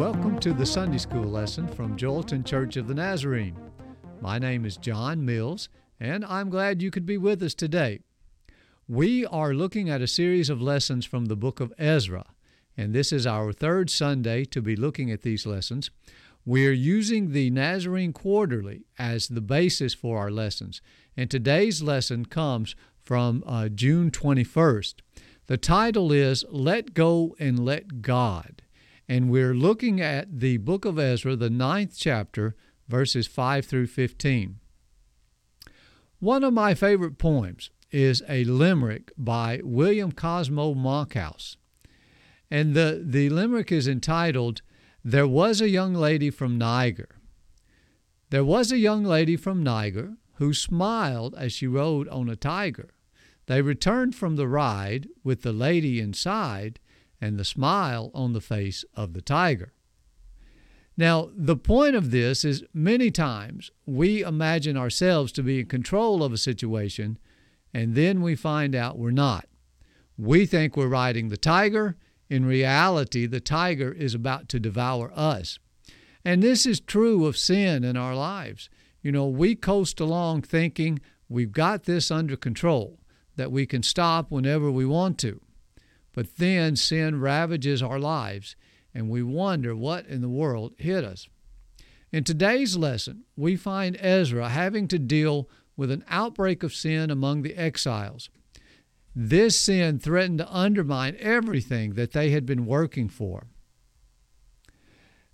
Welcome to the Sunday School lesson from Joelton Church of the Nazarene. My name is John Mills, and I'm glad you could be with us today. We are looking at a series of lessons from the book of Ezra, and this is our third Sunday to be looking at these lessons. We're using the Nazarene Quarterly as the basis for our lessons, and today's lesson comes from uh, June 21st. The title is Let Go and Let God and we're looking at the book of Ezra, the ninth chapter, verses 5 through 15. One of my favorite poems is a limerick by William Cosmo Monkhouse. And the, the limerick is entitled, There Was a Young Lady from Niger. There was a young lady from Niger who smiled as she rode on a tiger. They returned from the ride with the lady inside and the smile on the face of the tiger. Now, the point of this is many times we imagine ourselves to be in control of a situation, and then we find out we're not. We think we're riding the tiger. In reality, the tiger is about to devour us. And this is true of sin in our lives. You know, we coast along thinking we've got this under control, that we can stop whenever we want to. But then sin ravages our lives, and we wonder what in the world hit us. In today's lesson, we find Ezra having to deal with an outbreak of sin among the exiles. This sin threatened to undermine everything that they had been working for.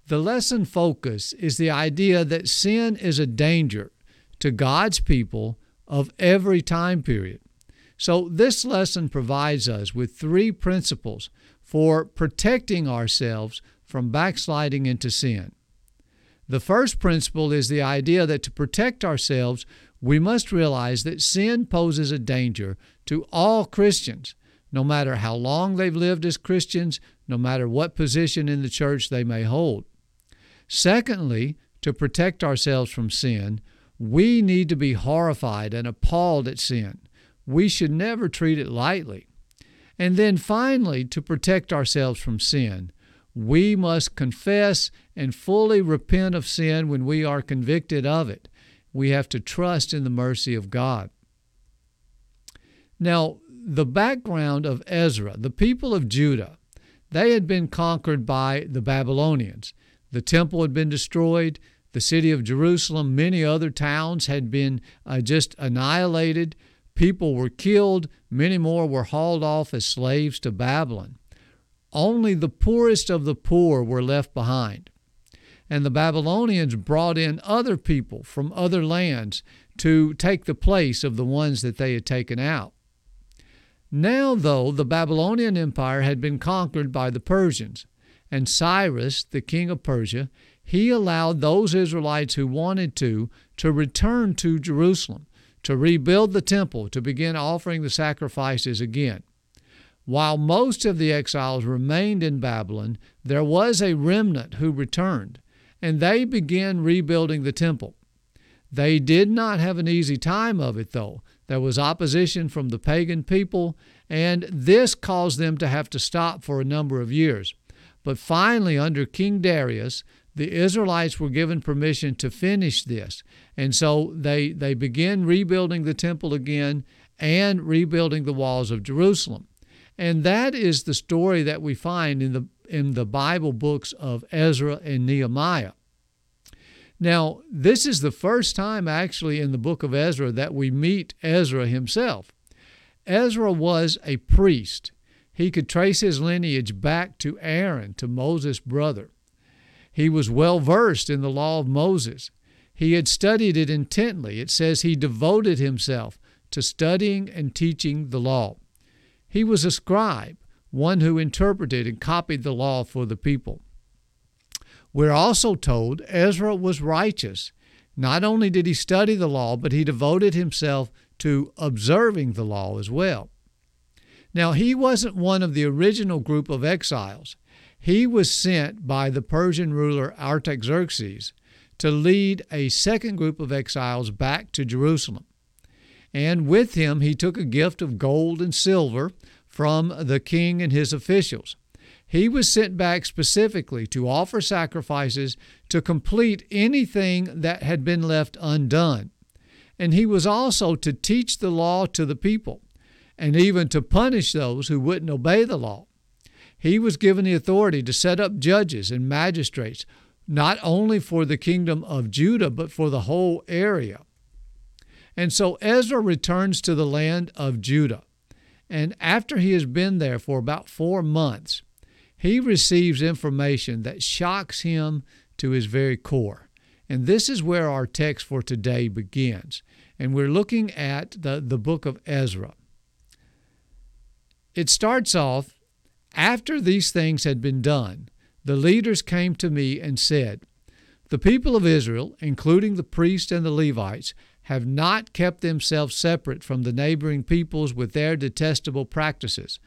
The lesson focus is the idea that sin is a danger to God's people of every time period. So, this lesson provides us with three principles for protecting ourselves from backsliding into sin. The first principle is the idea that to protect ourselves, we must realize that sin poses a danger to all Christians, no matter how long they've lived as Christians, no matter what position in the church they may hold. Secondly, to protect ourselves from sin, we need to be horrified and appalled at sin we should never treat it lightly. And then finally, to protect ourselves from sin, we must confess and fully repent of sin when we are convicted of it. We have to trust in the mercy of God. Now, the background of Ezra, the people of Judah, they had been conquered by the Babylonians. The temple had been destroyed. The city of Jerusalem, many other towns had been uh, just annihilated. People were killed, many more were hauled off as slaves to Babylon. Only the poorest of the poor were left behind. And the Babylonians brought in other people from other lands to take the place of the ones that they had taken out. Now, though, the Babylonian Empire had been conquered by the Persians, and Cyrus, the king of Persia, he allowed those Israelites who wanted to to return to Jerusalem to rebuild the temple, to begin offering the sacrifices again. While most of the exiles remained in Babylon, there was a remnant who returned, and they began rebuilding the temple. They did not have an easy time of it, though. There was opposition from the pagan people, and this caused them to have to stop for a number of years. But finally, under King Darius, the Israelites were given permission to finish this. And so they, they begin rebuilding the temple again and rebuilding the walls of Jerusalem. And that is the story that we find in the, in the Bible books of Ezra and Nehemiah. Now, this is the first time actually in the book of Ezra that we meet Ezra himself. Ezra was a priest. He could trace his lineage back to Aaron, to Moses' brother. He was well versed in the law of Moses. He had studied it intently. It says he devoted himself to studying and teaching the law. He was a scribe, one who interpreted and copied the law for the people. We're also told Ezra was righteous. Not only did he study the law, but he devoted himself to observing the law as well. Now, he wasn't one of the original group of exiles. He was sent by the Persian ruler Artaxerxes to lead a second group of exiles back to Jerusalem. And with him, he took a gift of gold and silver from the king and his officials. He was sent back specifically to offer sacrifices to complete anything that had been left undone. And he was also to teach the law to the people and even to punish those who wouldn't obey the law. He was given the authority to set up judges and magistrates, not only for the kingdom of Judah, but for the whole area. And so Ezra returns to the land of Judah. And after he has been there for about four months, he receives information that shocks him to his very core. And this is where our text for today begins. And we're looking at the, the book of Ezra. It starts off after these things had been done, the leaders came to me and said, The people of Israel, including the priests and the Levites, have not kept themselves separate from the neighboring peoples with their detestable practices,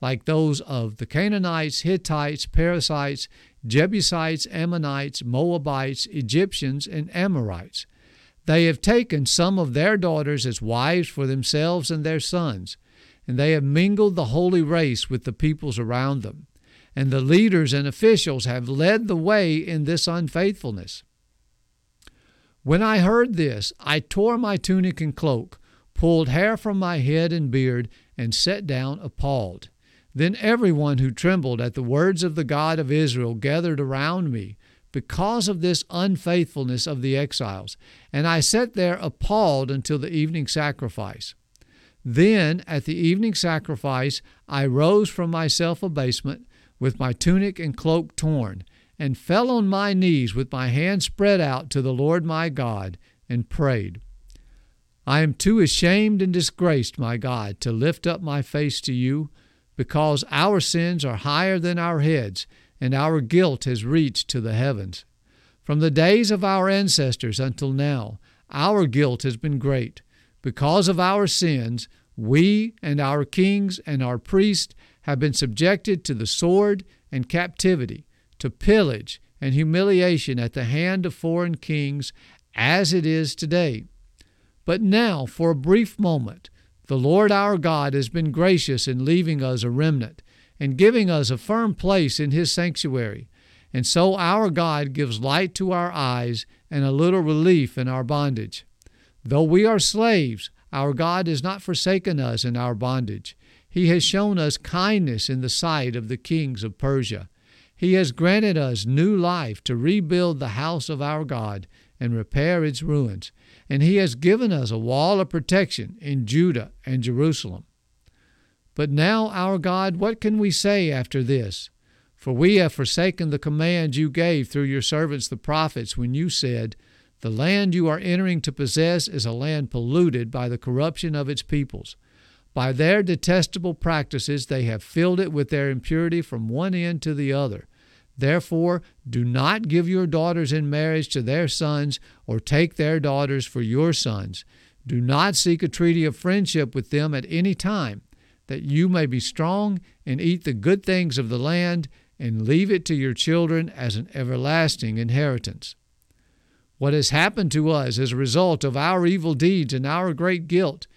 like those of the Canaanites, Hittites, Perizzites, Jebusites, Ammonites, Moabites, Egyptians, and Amorites. They have taken some of their daughters as wives for themselves and their sons, and they have mingled the holy race with the peoples around them. And the leaders and officials have led the way in this unfaithfulness. When I heard this, I tore my tunic and cloak, pulled hair from my head and beard, and sat down appalled. Then everyone who trembled at the words of the God of Israel gathered around me because of this unfaithfulness of the exiles, and I sat there appalled until the evening sacrifice. Then, at the evening sacrifice, I rose from my self abasement, with my tunic and cloak torn, and fell on my knees with my hands spread out to the Lord my God, and prayed. I am too ashamed and disgraced, my God, to lift up my face to you, because our sins are higher than our heads, and our guilt has reached to the heavens. From the days of our ancestors until now, our guilt has been great. Because of our sins, we and our kings and our priests have been subjected to the sword and captivity to pillage and humiliation at the hand of foreign kings as it is today. But now, for a brief moment, the Lord our God has been gracious in leaving us a remnant and giving us a firm place in His sanctuary. And so our God gives light to our eyes and a little relief in our bondage. Though we are slaves, our God has not forsaken us in our bondage. He has shown us kindness in the sight of the kings of Persia. He has granted us new life to rebuild the house of our God and repair its ruins, and He has given us a wall of protection in Judah and Jerusalem. But now, our God, what can we say after this? For we have forsaken the command you gave through your servants the prophets when you said, The land you are entering to possess is a land polluted by the corruption of its peoples. By their detestable practices, they have filled it with their impurity from one end to the other. Therefore, do not give your daughters in marriage to their sons, or take their daughters for your sons. Do not seek a treaty of friendship with them at any time, that you may be strong and eat the good things of the land, and leave it to your children as an everlasting inheritance. What has happened to us as a result of our evil deeds and our great guilt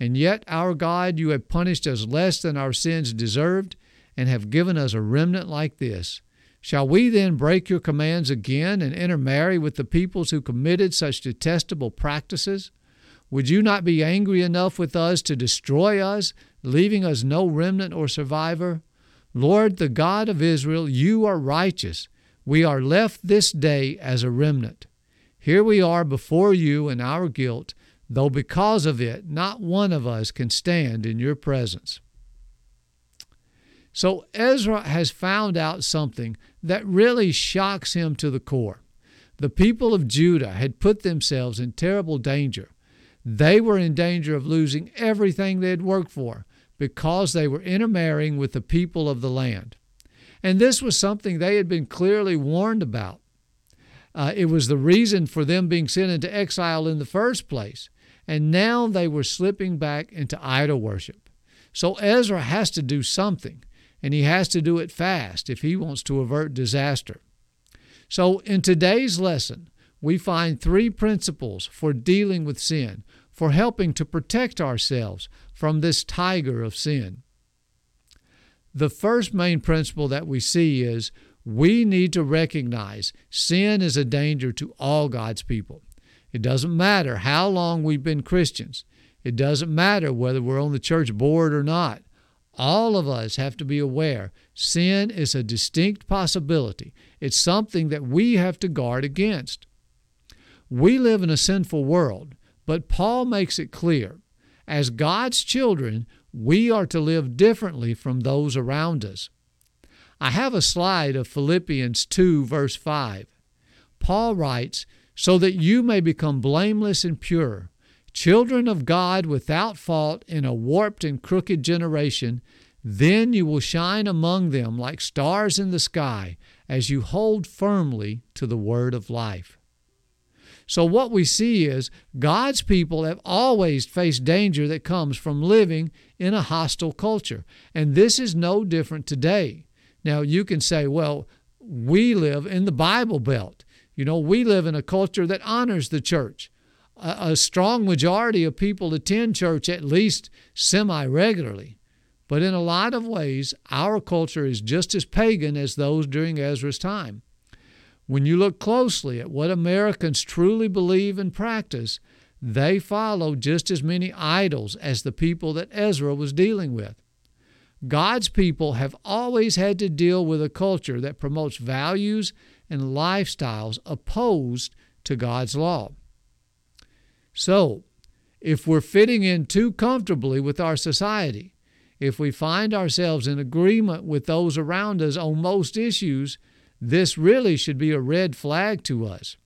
and yet, our God, you have punished us less than our sins deserved, and have given us a remnant like this. Shall we then break your commands again and intermarry with the peoples who committed such detestable practices? Would you not be angry enough with us to destroy us, leaving us no remnant or survivor? Lord, the God of Israel, you are righteous. We are left this day as a remnant. Here we are before you in our guilt, though because of it not one of us can stand in your presence. So Ezra has found out something that really shocks him to the core. The people of Judah had put themselves in terrible danger. They were in danger of losing everything they had worked for because they were intermarrying with the people of the land. And this was something they had been clearly warned about. Uh, it was the reason for them being sent into exile in the first place and now they were slipping back into idol worship. So Ezra has to do something, and he has to do it fast if he wants to avert disaster. So in today's lesson, we find three principles for dealing with sin, for helping to protect ourselves from this tiger of sin. The first main principle that we see is we need to recognize sin is a danger to all God's people. It doesn't matter how long we've been Christians. It doesn't matter whether we're on the church board or not. All of us have to be aware sin is a distinct possibility. It's something that we have to guard against. We live in a sinful world, but Paul makes it clear as God's children, we are to live differently from those around us. I have a slide of Philippians 2, verse 5. Paul writes, So that you may become blameless and pure, children of God without fault in a warped and crooked generation, then you will shine among them like stars in the sky as you hold firmly to the word of life. So, what we see is God's people have always faced danger that comes from living in a hostile culture. And this is no different today. Now, you can say, well, we live in the Bible Belt. You know, we live in a culture that honors the church. A, a strong majority of people attend church at least semi regularly. But in a lot of ways, our culture is just as pagan as those during Ezra's time. When you look closely at what Americans truly believe and practice, they follow just as many idols as the people that Ezra was dealing with. God's people have always had to deal with a culture that promotes values and lifestyles opposed to God's law. So, if we're fitting in too comfortably with our society, if we find ourselves in agreement with those around us on most issues, this really should be a red flag to us.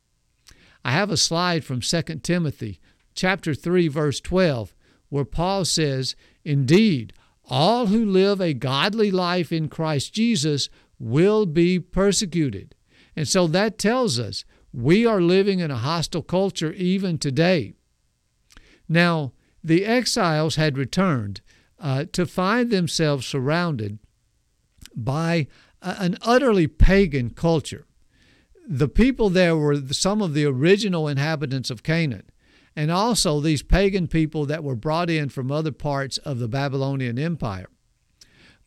I have a slide from 2 Timothy chapter 3 verse 12 where Paul says, "Indeed, all who live a godly life in Christ Jesus will be persecuted." And so that tells us we are living in a hostile culture even today. Now, the exiles had returned uh, to find themselves surrounded by an utterly pagan culture. The people there were some of the original inhabitants of Canaan, and also these pagan people that were brought in from other parts of the Babylonian Empire.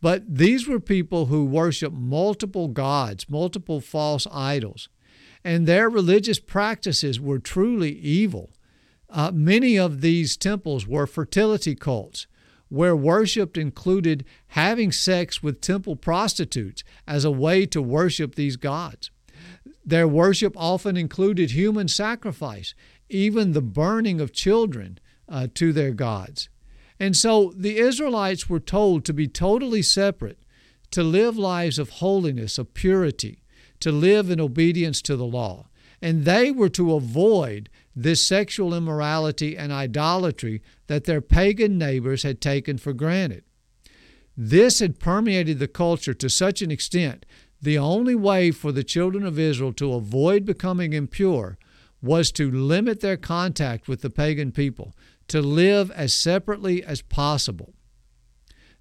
But these were people who worshiped multiple gods, multiple false idols, and their religious practices were truly evil. Uh, many of these temples were fertility cults where worship included having sex with temple prostitutes as a way to worship these gods. Their worship often included human sacrifice, even the burning of children uh, to their gods. And so the Israelites were told to be totally separate, to live lives of holiness, of purity, to live in obedience to the law. And they were to avoid this sexual immorality and idolatry that their pagan neighbors had taken for granted. This had permeated the culture to such an extent, the only way for the children of Israel to avoid becoming impure was to limit their contact with the pagan people, to live as separately as possible.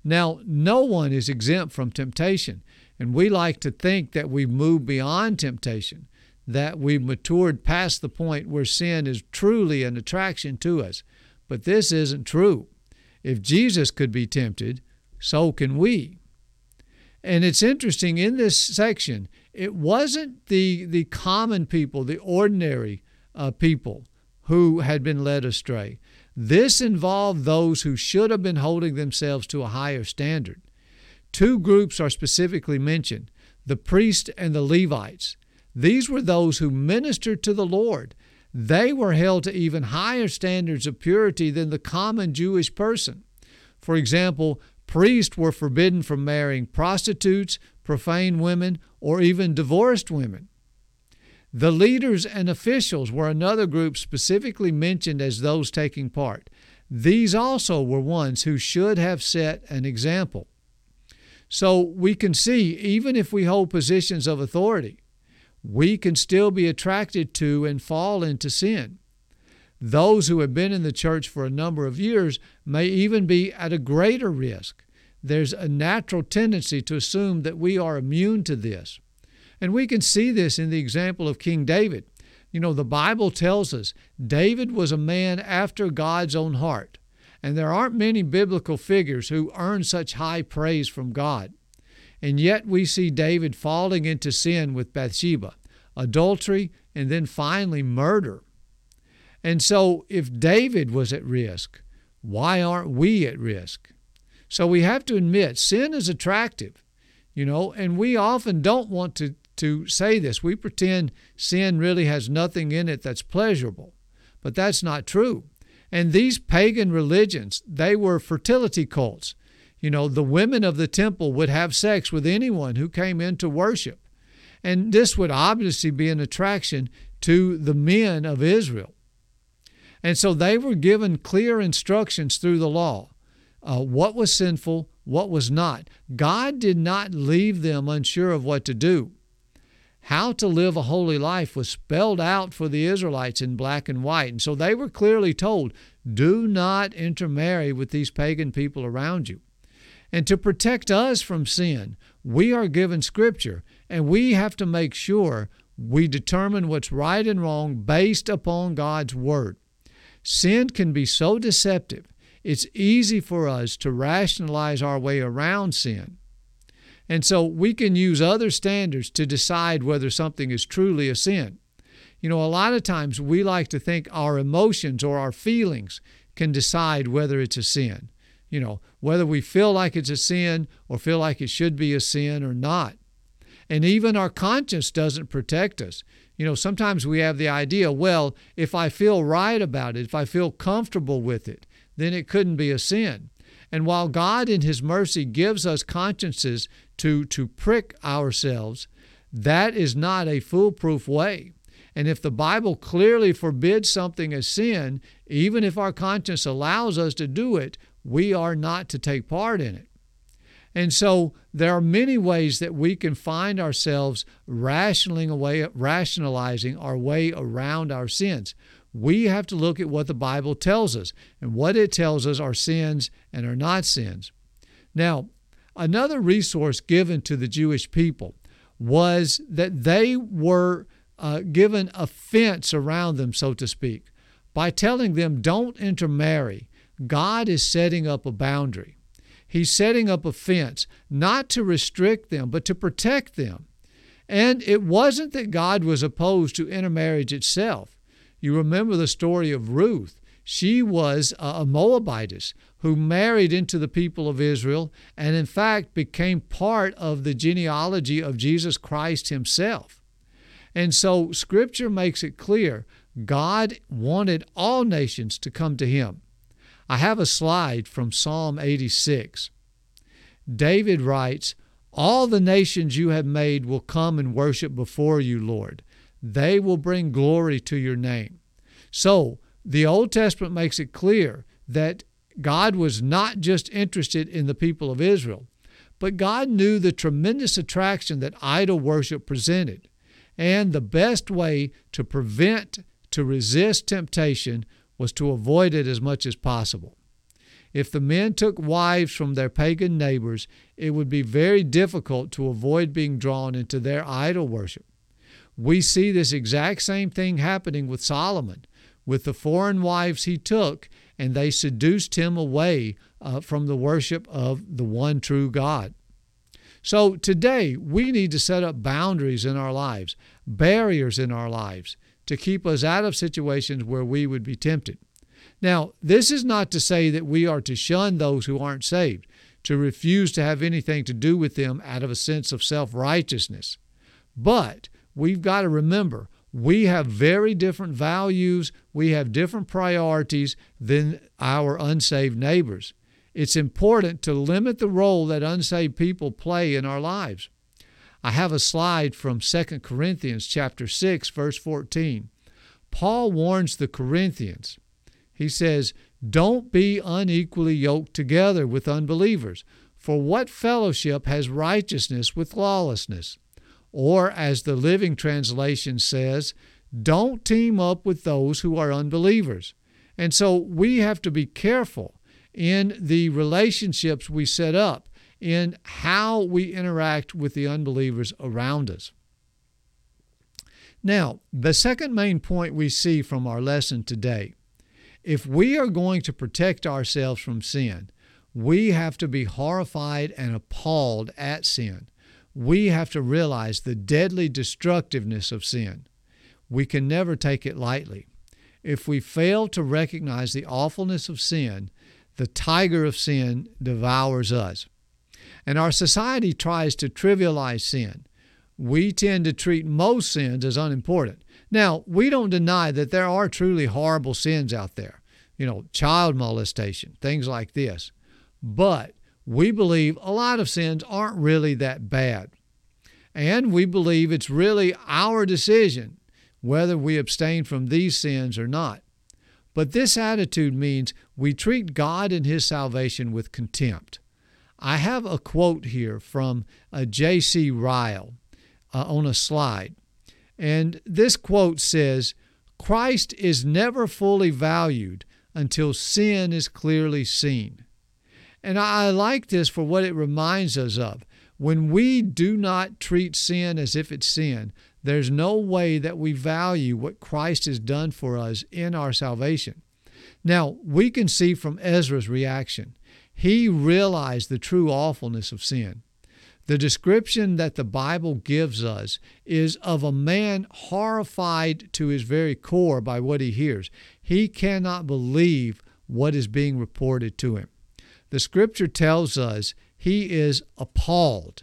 Now, no one is exempt from temptation, and we like to think that we've moved beyond temptation that we've matured past the point where sin is truly an attraction to us. But this isn't true. If Jesus could be tempted, so can we. And it's interesting in this section, it wasn't the, the common people, the ordinary uh, people who had been led astray. This involved those who should have been holding themselves to a higher standard. Two groups are specifically mentioned the priests and the Levites. These were those who ministered to the Lord. They were held to even higher standards of purity than the common Jewish person. For example, priests were forbidden from marrying prostitutes, profane women, or even divorced women. The leaders and officials were another group specifically mentioned as those taking part. These also were ones who should have set an example. So we can see, even if we hold positions of authority, we can still be attracted to and fall into sin. Those who have been in the church for a number of years may even be at a greater risk. There's a natural tendency to assume that we are immune to this. And we can see this in the example of King David. You know, the Bible tells us David was a man after God's own heart. And there aren't many biblical figures who earn such high praise from God. And yet we see David falling into sin with Bathsheba, adultery, and then finally murder. And so, if David was at risk, why aren't we at risk? So we have to admit sin is attractive, you know, and we often don't want to, to say this. We pretend sin really has nothing in it that's pleasurable, but that's not true. And these pagan religions, they were fertility cults. You know, the women of the temple would have sex with anyone who came in to worship. And this would obviously be an attraction to the men of Israel. And so they were given clear instructions through the law uh, what was sinful, what was not. God did not leave them unsure of what to do. How to live a holy life was spelled out for the Israelites in black and white. And so they were clearly told do not intermarry with these pagan people around you. And to protect us from sin, we are given Scripture, and we have to make sure we determine what's right and wrong based upon God's Word. Sin can be so deceptive, it's easy for us to rationalize our way around sin. And so we can use other standards to decide whether something is truly a sin. You know, a lot of times we like to think our emotions or our feelings can decide whether it's a sin. You know, whether we feel like it's a sin or feel like it should be a sin or not. And even our conscience doesn't protect us. You know, sometimes we have the idea, well, if I feel right about it, if I feel comfortable with it, then it couldn't be a sin. And while God in His mercy gives us consciences to, to prick ourselves, that is not a foolproof way. And if the Bible clearly forbids something as sin, even if our conscience allows us to do it, we are not to take part in it. And so there are many ways that we can find ourselves rationalizing, rationalizing our way around our sins. We have to look at what the Bible tells us, and what it tells us are sins and are not sins. Now, another resource given to the Jewish people was that they were uh, given a fence around them, so to speak. By telling them, don't intermarry, God is setting up a boundary. He's setting up a fence, not to restrict them, but to protect them. And it wasn't that God was opposed to intermarriage itself. You remember the story of Ruth. She was a Moabitess who married into the people of Israel and, in fact, became part of the genealogy of Jesus Christ himself. And so, Scripture makes it clear God wanted all nations to come to him. I have a slide from Psalm 86. David writes, All the nations you have made will come and worship before you, Lord. They will bring glory to your name. So, the Old Testament makes it clear that God was not just interested in the people of Israel, but God knew the tremendous attraction that idol worship presented. And the best way to prevent, to resist temptation was to avoid it as much as possible. If the men took wives from their pagan neighbors, it would be very difficult to avoid being drawn into their idol worship. We see this exact same thing happening with Solomon, with the foreign wives he took, and they seduced him away uh, from the worship of the one true God. So today, we need to set up boundaries in our lives, barriers in our lives, to keep us out of situations where we would be tempted. Now, this is not to say that we are to shun those who aren't saved, to refuse to have anything to do with them out of a sense of self righteousness. But we've got to remember we have very different values, we have different priorities than our unsaved neighbors. It's important to limit the role that unsaved people play in our lives. I have a slide from 2 Corinthians chapter 6 verse 14. Paul warns the Corinthians. He says, "Don't be unequally yoked together with unbelievers, for what fellowship has righteousness with lawlessness?" Or as the Living Translation says, "Don't team up with those who are unbelievers." And so we have to be careful in the relationships we set up in how we interact with the unbelievers around us. Now, the second main point we see from our lesson today if we are going to protect ourselves from sin, we have to be horrified and appalled at sin. We have to realize the deadly destructiveness of sin. We can never take it lightly. If we fail to recognize the awfulness of sin, the tiger of sin devours us. And our society tries to trivialize sin. We tend to treat most sins as unimportant. Now, we don't deny that there are truly horrible sins out there, you know, child molestation, things like this. But we believe a lot of sins aren't really that bad. And we believe it's really our decision whether we abstain from these sins or not. But this attitude means we treat God and His salvation with contempt. I have a quote here from uh, J.C. Ryle uh, on a slide. And this quote says Christ is never fully valued until sin is clearly seen. And I like this for what it reminds us of. When we do not treat sin as if it's sin, there's no way that we value what Christ has done for us in our salvation. Now, we can see from Ezra's reaction, he realized the true awfulness of sin. The description that the Bible gives us is of a man horrified to his very core by what he hears. He cannot believe what is being reported to him. The scripture tells us he is appalled.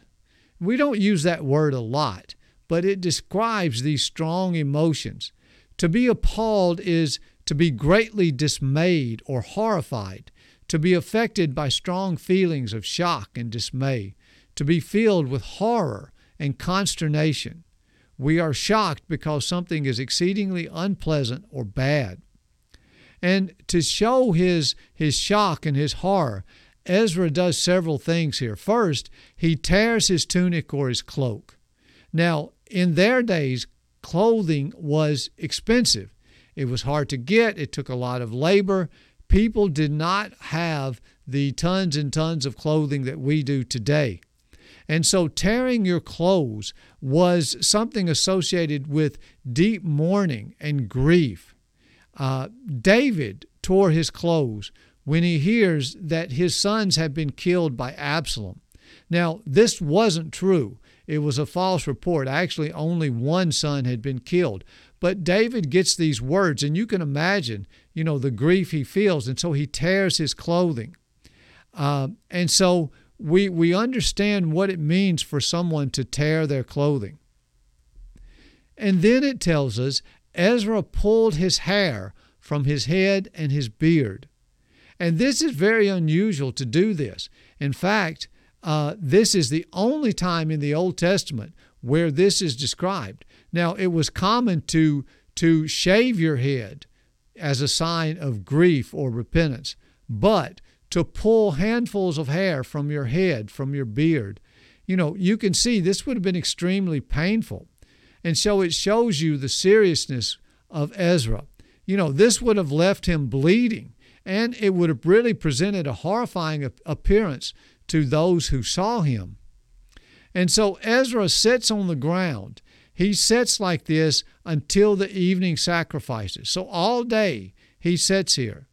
We don't use that word a lot, but it describes these strong emotions. To be appalled is to be greatly dismayed or horrified, to be affected by strong feelings of shock and dismay, to be filled with horror and consternation. We are shocked because something is exceedingly unpleasant or bad. And to show his, his shock and his horror, Ezra does several things here. First, he tears his tunic or his cloak. Now, in their days, clothing was expensive. It was hard to get, it took a lot of labor. People did not have the tons and tons of clothing that we do today. And so tearing your clothes was something associated with deep mourning and grief. Uh, David tore his clothes when he hears that his sons have been killed by Absalom. Now, this wasn't true. It was a false report. Actually, only one son had been killed. But David gets these words, and you can imagine, you know, the grief he feels. And so he tears his clothing. Uh, and so we, we understand what it means for someone to tear their clothing. And then it tells us Ezra pulled his hair from his head and his beard. And this is very unusual to do this. In fact, uh, this is the only time in the Old Testament where this is described. Now, it was common to, to shave your head as a sign of grief or repentance, but to pull handfuls of hair from your head, from your beard. You know, you can see this would have been extremely painful. And so it shows you the seriousness of Ezra. You know, this would have left him bleeding, and it would have really presented a horrifying appearance to those who saw him. And so Ezra sits on the ground. He sits like this until the evening sacrifices. So all day he sits here.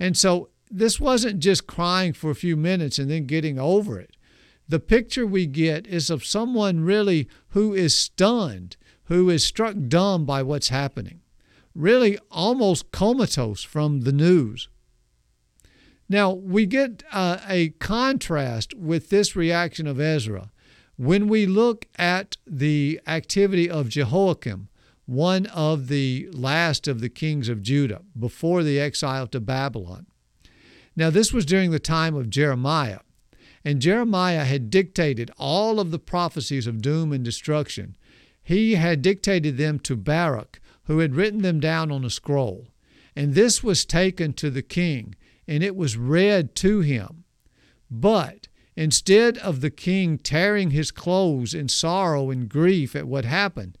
And so this wasn't just crying for a few minutes and then getting over it. The picture we get is of someone really who is stunned, who is struck dumb by what's happening, really almost comatose from the news. Now, we get uh, a contrast with this reaction of Ezra when we look at the activity of Jehoiakim, one of the last of the kings of Judah, before the exile to Babylon. Now, this was during the time of Jeremiah, and Jeremiah had dictated all of the prophecies of doom and destruction. He had dictated them to Baruch, who had written them down on a scroll. And this was taken to the king, and it was read to him. But instead of the king tearing his clothes in sorrow and grief at what happened,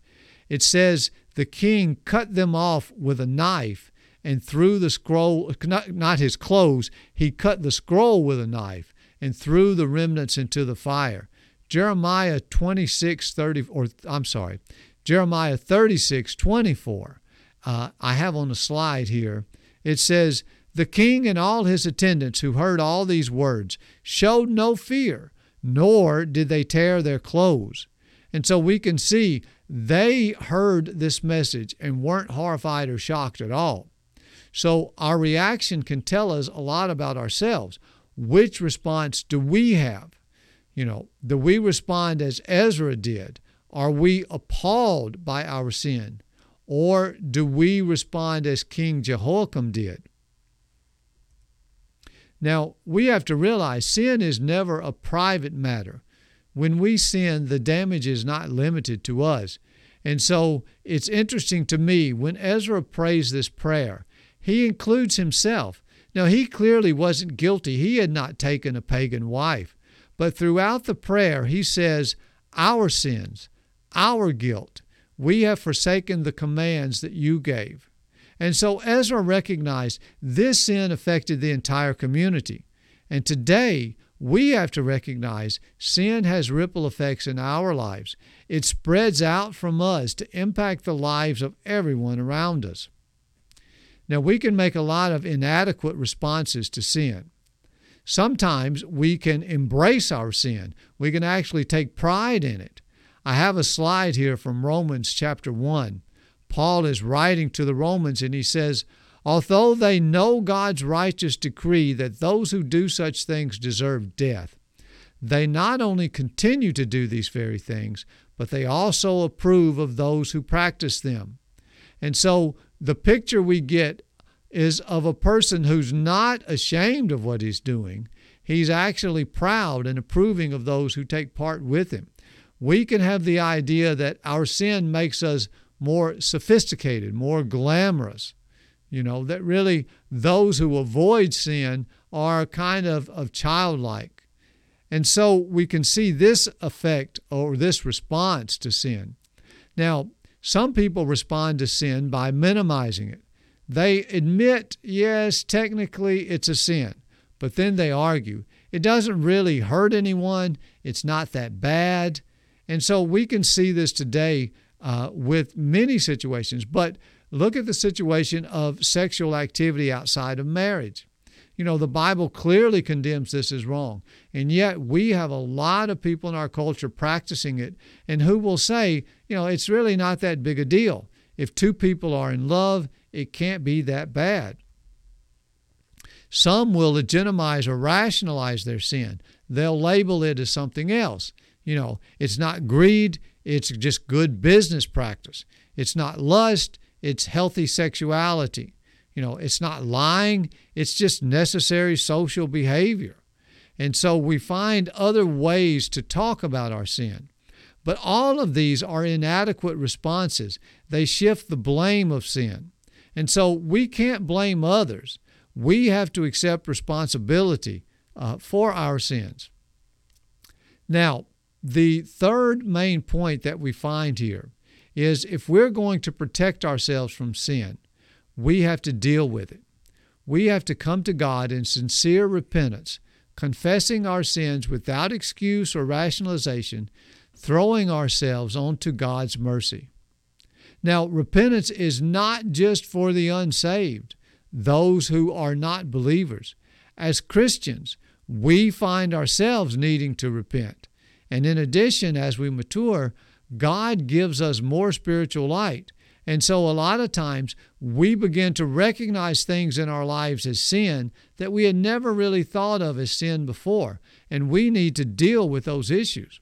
it says the king cut them off with a knife and threw the scroll, not, his clothes, he cut the scroll with a knife and threw the remnants into the fire. Jeremiah 26, 30, or I'm sorry, Jeremiah 36, 24. Uh, I have on the slide here. It says, The king and all his attendants who heard all these words showed no fear, nor did they tear their clothes. And so we can see they heard this message and weren't horrified or shocked at all. So our reaction can tell us a lot about ourselves. Which response do we have? You know, do we respond as Ezra did? Are we appalled by our sin? Or do we respond as King Jehoiakim did? Now, we have to realize sin is never a private matter. When we sin, the damage is not limited to us. And so it's interesting to me when Ezra prays this prayer, he includes himself. Now, he clearly wasn't guilty. He had not taken a pagan wife. But throughout the prayer, he says, Our sins, our guilt, we have forsaken the commands that you gave. And so Ezra recognized this sin affected the entire community. And today, we have to recognize sin has ripple effects in our lives. It spreads out from us to impact the lives of everyone around us. Now, we can make a lot of inadequate responses to sin. Sometimes we can embrace our sin, we can actually take pride in it. I have a slide here from Romans chapter 1. Paul is writing to the Romans and he says, Although they know God's righteous decree that those who do such things deserve death, they not only continue to do these very things, but they also approve of those who practice them. And so the picture we get is of a person who's not ashamed of what he's doing. He's actually proud and approving of those who take part with him. We can have the idea that our sin makes us more sophisticated, more glamorous. You know, that really those who avoid sin are kind of, of childlike. And so we can see this effect or this response to sin. Now, some people respond to sin by minimizing it. They admit, yes, technically it's a sin, but then they argue it doesn't really hurt anyone, it's not that bad. And so we can see this today uh, with many situations. But look at the situation of sexual activity outside of marriage. You know, the Bible clearly condemns this as wrong. And yet we have a lot of people in our culture practicing it and who will say, you know, it's really not that big a deal. If two people are in love, it can't be that bad. Some will legitimize or rationalize their sin. They'll label it as something else. You know, it's not greed, it's just good business practice. It's not lust, it's healthy sexuality. You know, it's not lying, it's just necessary social behavior. And so we find other ways to talk about our sin. But all of these are inadequate responses. They shift the blame of sin. And so we can't blame others. We have to accept responsibility uh, for our sins. Now, the third main point that we find here is if we're going to protect ourselves from sin, we have to deal with it. We have to come to God in sincere repentance, confessing our sins without excuse or rationalization, throwing ourselves onto God's mercy. Now, repentance is not just for the unsaved, those who are not believers. As Christians, we find ourselves needing to repent. And in addition, as we mature, God gives us more spiritual light. And so, a lot of times, we begin to recognize things in our lives as sin that we had never really thought of as sin before. And we need to deal with those issues.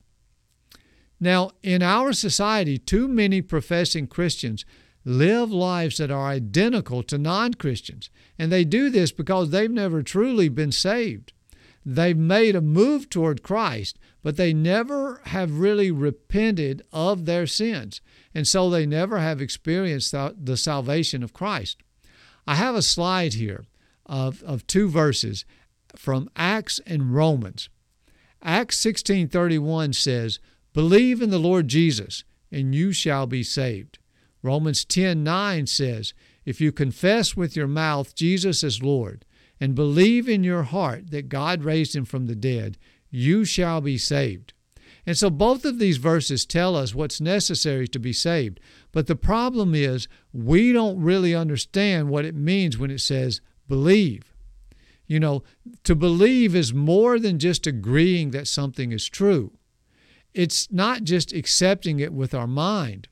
Now, in our society, too many professing Christians live lives that are identical to non Christians. And they do this because they've never truly been saved. They've made a move toward Christ, but they never have really repented of their sins. And so they never have experienced the salvation of Christ. I have a slide here of, of two verses from Acts and Romans. Acts 16:31 says, "Believe in the Lord Jesus, and you shall be saved." Romans 10:9 says, "If you confess with your mouth Jesus is Lord and believe in your heart that God raised him from the dead, you shall be saved. And so both of these verses tell us what's necessary to be saved. But the problem is we don't really understand what it means when it says believe. You know, to believe is more than just agreeing that something is true. It's not just accepting it with our mind.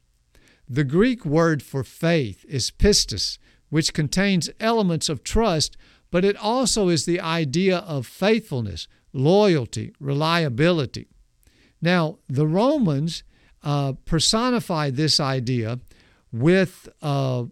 The Greek word for faith is pistis, which contains elements of trust, but it also is the idea of faithfulness, loyalty, reliability. Now, the Romans uh, personified this idea with uh,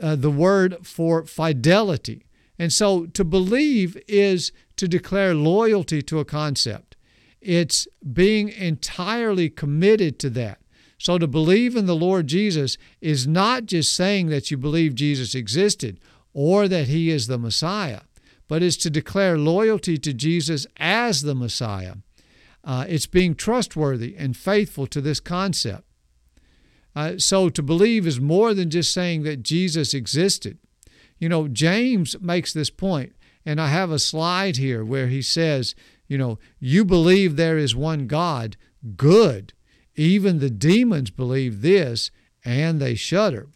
uh, the word for fidelity. And so to believe is to declare loyalty to a concept, it's being entirely committed to that. So to believe in the Lord Jesus is not just saying that you believe Jesus existed or that he is the Messiah, but is to declare loyalty to Jesus as the Messiah. Uh, it's being trustworthy and faithful to this concept. Uh, so to believe is more than just saying that Jesus existed. You know, James makes this point, and I have a slide here where he says, you know, you believe there is one God, good. Even the demons believe this, and they shudder.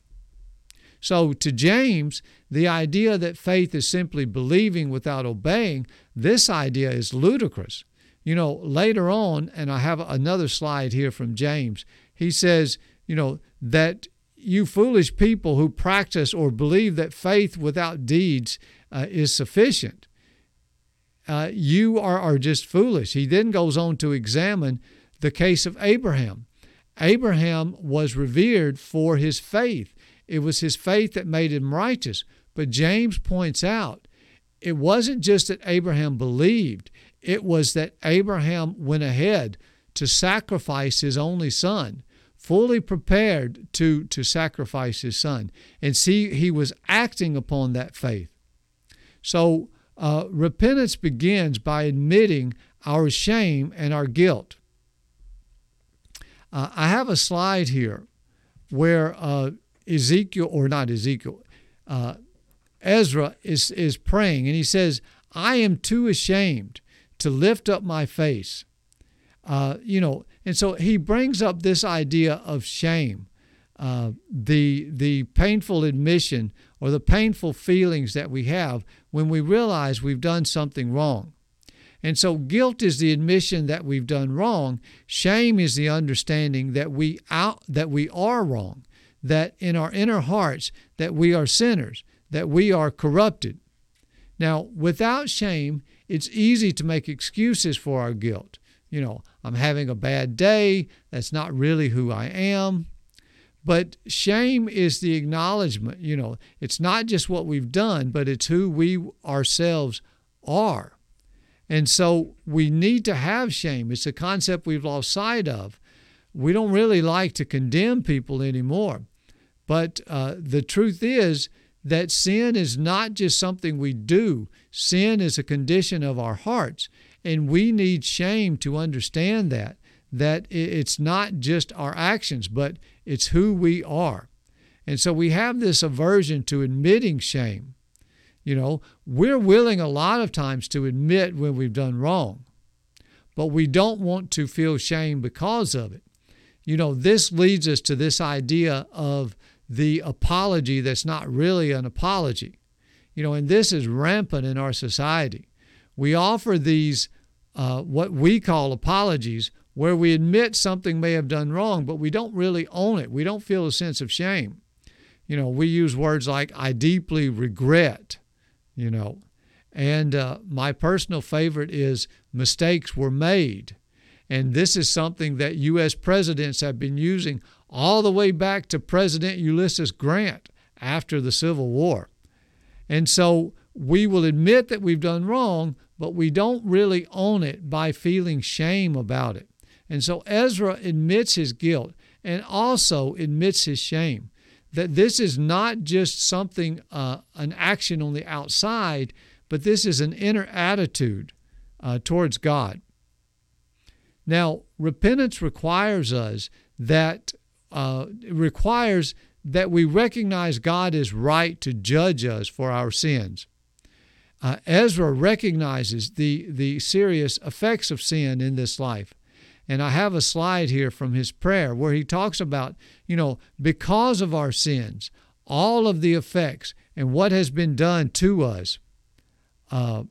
So, to James, the idea that faith is simply believing without obeying, this idea is ludicrous. You know, later on, and I have another slide here from James, he says, you know, that you foolish people who practice or believe that faith without deeds uh, is sufficient, uh, you are, are just foolish. He then goes on to examine the case of Abraham. Abraham was revered for his faith. It was his faith that made him righteous. But James points out it wasn't just that Abraham believed, it was that Abraham went ahead to sacrifice his only son fully prepared to, to sacrifice his son. And see, he was acting upon that faith. So, uh, repentance begins by admitting our shame and our guilt. Uh, I have a slide here where uh, Ezekiel, or not Ezekiel, uh, Ezra is, is praying, and he says, I am too ashamed to lift up my face. Uh, you know, and so he brings up this idea of shame, uh, the, the painful admission or the painful feelings that we have when we realize we've done something wrong. And so guilt is the admission that we've done wrong. Shame is the understanding that we out that we are wrong, that in our inner hearts that we are sinners, that we are corrupted. Now, without shame, it's easy to make excuses for our guilt. You know, I'm having a bad day. That's not really who I am. But shame is the acknowledgement, you know, it's not just what we've done, but it's who we ourselves are. And so we need to have shame. It's a concept we've lost sight of. We don't really like to condemn people anymore. But uh, the truth is that sin is not just something we do, sin is a condition of our hearts. And we need shame to understand that, that it's not just our actions, but it's who we are. And so we have this aversion to admitting shame. You know, we're willing a lot of times to admit when we've done wrong, but we don't want to feel shame because of it. You know, this leads us to this idea of the apology that's not really an apology. You know, and this is rampant in our society. We offer these uh, what we call apologies, where we admit something may have done wrong, but we don't really own it. We don't feel a sense of shame. You know, we use words like, I deeply regret, you know. And uh, my personal favorite is, mistakes were made. And this is something that U.S. presidents have been using all the way back to President Ulysses Grant after the Civil War. And so we will admit that we've done wrong, but we don't really own it by feeling shame about it. And so Ezra admits his guilt and also admits his shame. That this is not just something, uh, an action on the outside, but this is an inner attitude uh, towards God. Now, repentance requires us that uh, requires that we recognize God is right to judge us for our sins. Uh, Ezra recognizes the, the serious effects of sin in this life. And I have a slide here from his prayer where he talks about, you know, because of our sins, all of the effects and what has been done to us. Uh,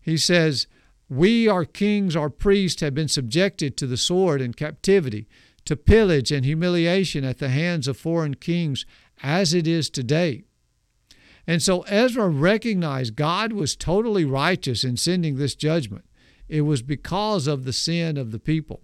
he says, We, our kings, our priests, have been subjected to the sword and captivity, to pillage and humiliation at the hands of foreign kings, as it is today. And so Ezra recognized God was totally righteous in sending this judgment. It was because of the sin of the people.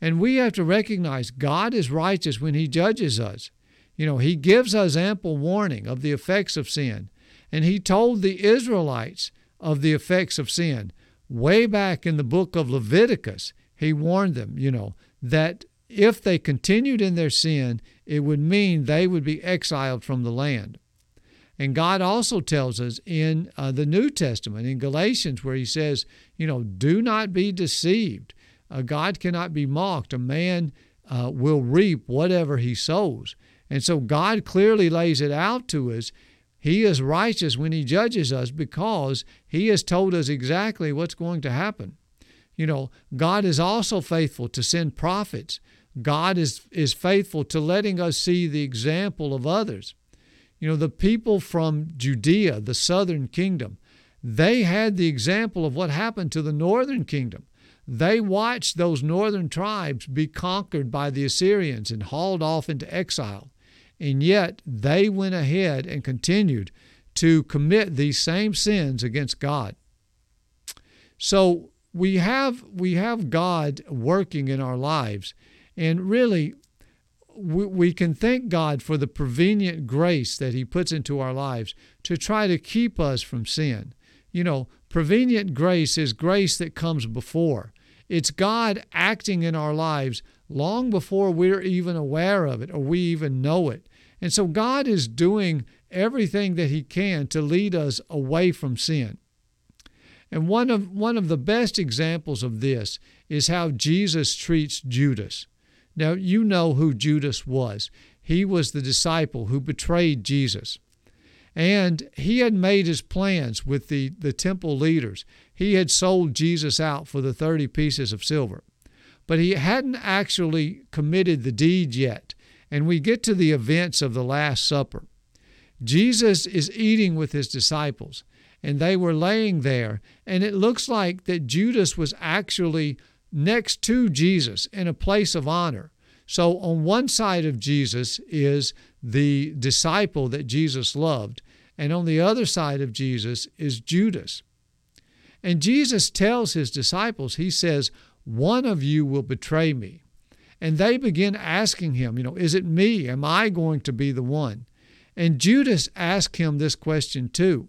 And we have to recognize God is righteous when He judges us. You know, He gives us ample warning of the effects of sin. And He told the Israelites of the effects of sin. Way back in the book of Leviticus, He warned them, you know, that if they continued in their sin, it would mean they would be exiled from the land. And God also tells us in uh, the New Testament, in Galatians, where He says, you know, do not be deceived. Uh, God cannot be mocked. A man uh, will reap whatever he sows. And so God clearly lays it out to us. He is righteous when He judges us because He has told us exactly what's going to happen. You know, God is also faithful to send prophets. God is, is faithful to letting us see the example of others. You know, the people from Judea, the southern kingdom, they had the example of what happened to the northern kingdom. They watched those northern tribes be conquered by the Assyrians and hauled off into exile. And yet they went ahead and continued to commit these same sins against God. So we have we have God working in our lives and really we, we can thank God for the prevenient grace that He puts into our lives to try to keep us from sin. You know, prevenient grace is grace that comes before. It's God acting in our lives long before we're even aware of it or we even know it. And so God is doing everything that He can to lead us away from sin. And one of, one of the best examples of this is how Jesus treats Judas. Now, you know who Judas was. He was the disciple who betrayed Jesus. And he had made his plans with the, the temple leaders. He had sold Jesus out for the 30 pieces of silver. But he hadn't actually committed the deed yet. And we get to the events of the Last Supper. Jesus is eating with his disciples, and they were laying there. And it looks like that Judas was actually next to Jesus in a place of honor. So on one side of Jesus is the disciple that Jesus loved, and on the other side of Jesus is Judas. And Jesus tells his disciples, He says, One of you will betray me. And they begin asking him, You know, is it me? Am I going to be the one? And Judas asked him this question too.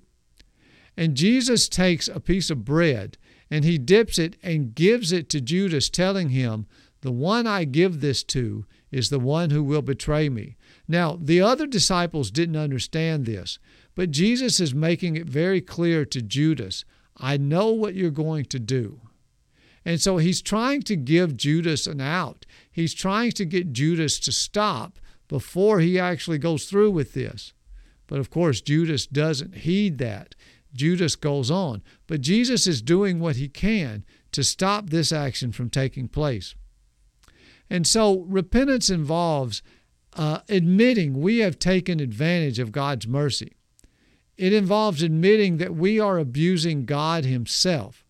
And Jesus takes a piece of bread and he dips it and gives it to Judas, telling him, The one I give this to is the one who will betray me. Now, the other disciples didn't understand this, but Jesus is making it very clear to Judas I know what you're going to do. And so he's trying to give Judas an out. He's trying to get Judas to stop before he actually goes through with this. But of course, Judas doesn't heed that. Judas goes on. But Jesus is doing what he can to stop this action from taking place. And so repentance involves uh, admitting we have taken advantage of God's mercy. It involves admitting that we are abusing God Himself.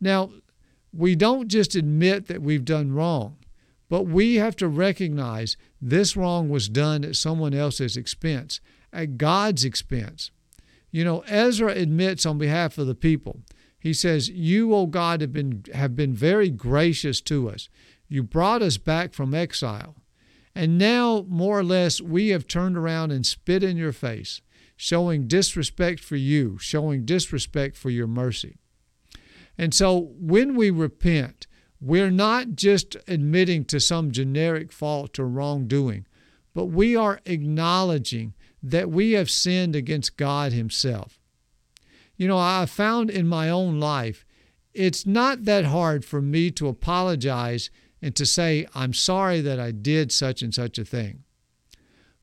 Now, we don't just admit that we've done wrong, but we have to recognize this wrong was done at someone else's expense, at God's expense. You know, Ezra admits on behalf of the people, he says, You, O God, have been, have been very gracious to us. You brought us back from exile. And now, more or less, we have turned around and spit in your face, showing disrespect for you, showing disrespect for your mercy. And so, when we repent, we're not just admitting to some generic fault or wrongdoing, but we are acknowledging that we have sinned against God Himself. You know, I found in my own life, it's not that hard for me to apologize and to say, I'm sorry that I did such and such a thing.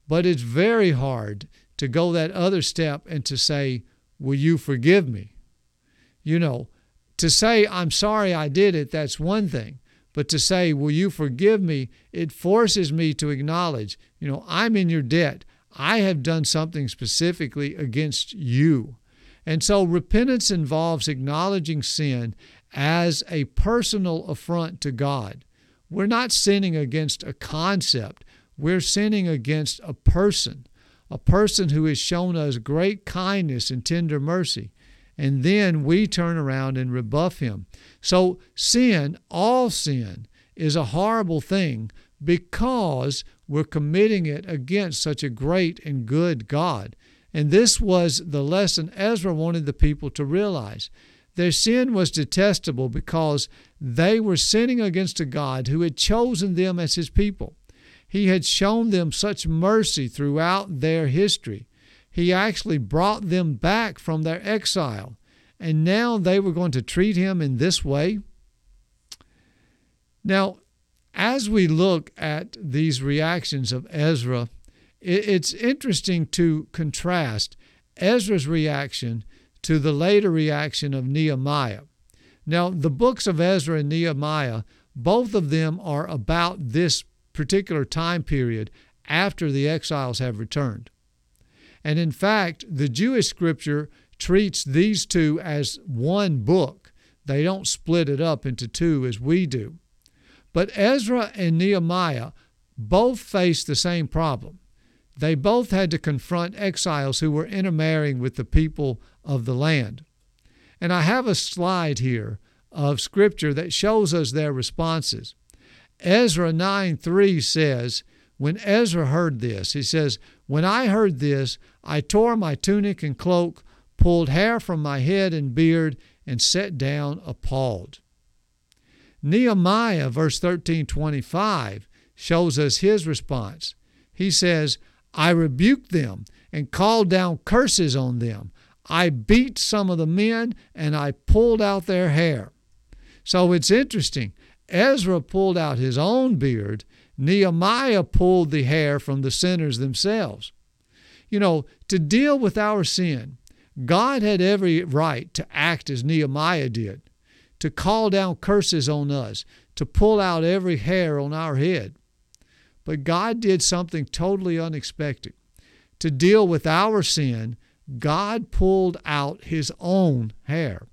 But it's very hard to go that other step and to say, Will you forgive me? You know, to say, I'm sorry I did it, that's one thing. But to say, Will you forgive me? it forces me to acknowledge, you know, I'm in your debt. I have done something specifically against you. And so repentance involves acknowledging sin as a personal affront to God. We're not sinning against a concept, we're sinning against a person, a person who has shown us great kindness and tender mercy. And then we turn around and rebuff him. So, sin, all sin, is a horrible thing because we're committing it against such a great and good God. And this was the lesson Ezra wanted the people to realize. Their sin was detestable because they were sinning against a God who had chosen them as his people. He had shown them such mercy throughout their history. He actually brought them back from their exile. And now they were going to treat him in this way. Now, as we look at these reactions of Ezra, it's interesting to contrast Ezra's reaction to the later reaction of Nehemiah. Now, the books of Ezra and Nehemiah, both of them are about this particular time period after the exiles have returned. And in fact, the Jewish scripture treats these two as one book. They don't split it up into two as we do. But Ezra and Nehemiah both faced the same problem. They both had to confront exiles who were intermarrying with the people of the land. And I have a slide here of scripture that shows us their responses. Ezra 9 3 says, When Ezra heard this, he says, When I heard this, I tore my tunic and cloak, pulled hair from my head and beard, and sat down appalled. Nehemiah, verse 13 25, shows us his response. He says, I rebuked them and called down curses on them. I beat some of the men and I pulled out their hair. So it's interesting. Ezra pulled out his own beard, Nehemiah pulled the hair from the sinners themselves. You know, to deal with our sin, God had every right to act as Nehemiah did to call down curses on us, to pull out every hair on our head. But God did something totally unexpected. To deal with our sin, God pulled out His own hair.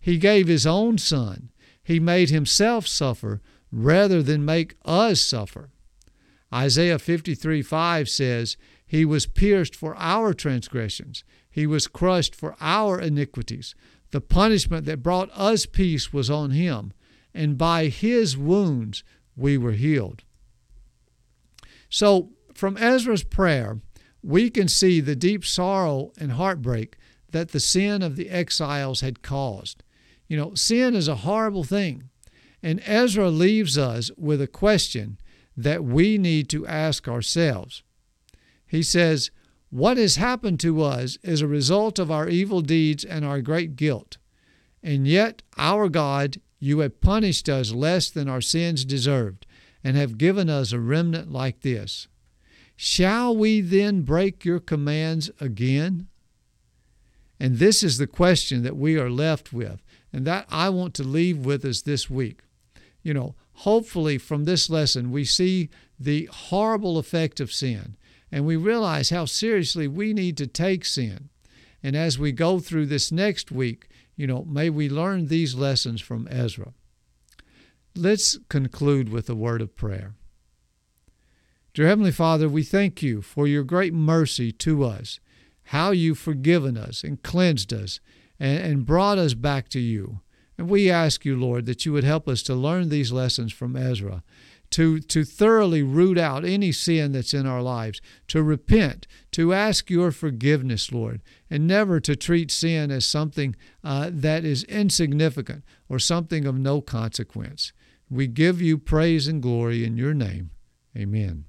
He gave His own Son. He made Himself suffer rather than make us suffer. Isaiah 53 5 says, He was pierced for our transgressions, He was crushed for our iniquities. The punishment that brought us peace was on him, and by his wounds we were healed. So, from Ezra's prayer, we can see the deep sorrow and heartbreak that the sin of the exiles had caused. You know, sin is a horrible thing. And Ezra leaves us with a question that we need to ask ourselves. He says, what has happened to us is a result of our evil deeds and our great guilt. And yet, our God, you have punished us less than our sins deserved, and have given us a remnant like this. Shall we then break your commands again? And this is the question that we are left with, and that I want to leave with us this week. You know, hopefully from this lesson, we see the horrible effect of sin and we realize how seriously we need to take sin. And as we go through this next week, you know, may we learn these lessons from Ezra. Let's conclude with a word of prayer. Dear Heavenly Father, we thank you for your great mercy to us, how you've forgiven us and cleansed us and, and brought us back to you. And we ask you, Lord, that you would help us to learn these lessons from Ezra to, to thoroughly root out any sin that's in our lives, to repent, to ask your forgiveness, Lord, and never to treat sin as something uh, that is insignificant or something of no consequence. We give you praise and glory in your name. Amen.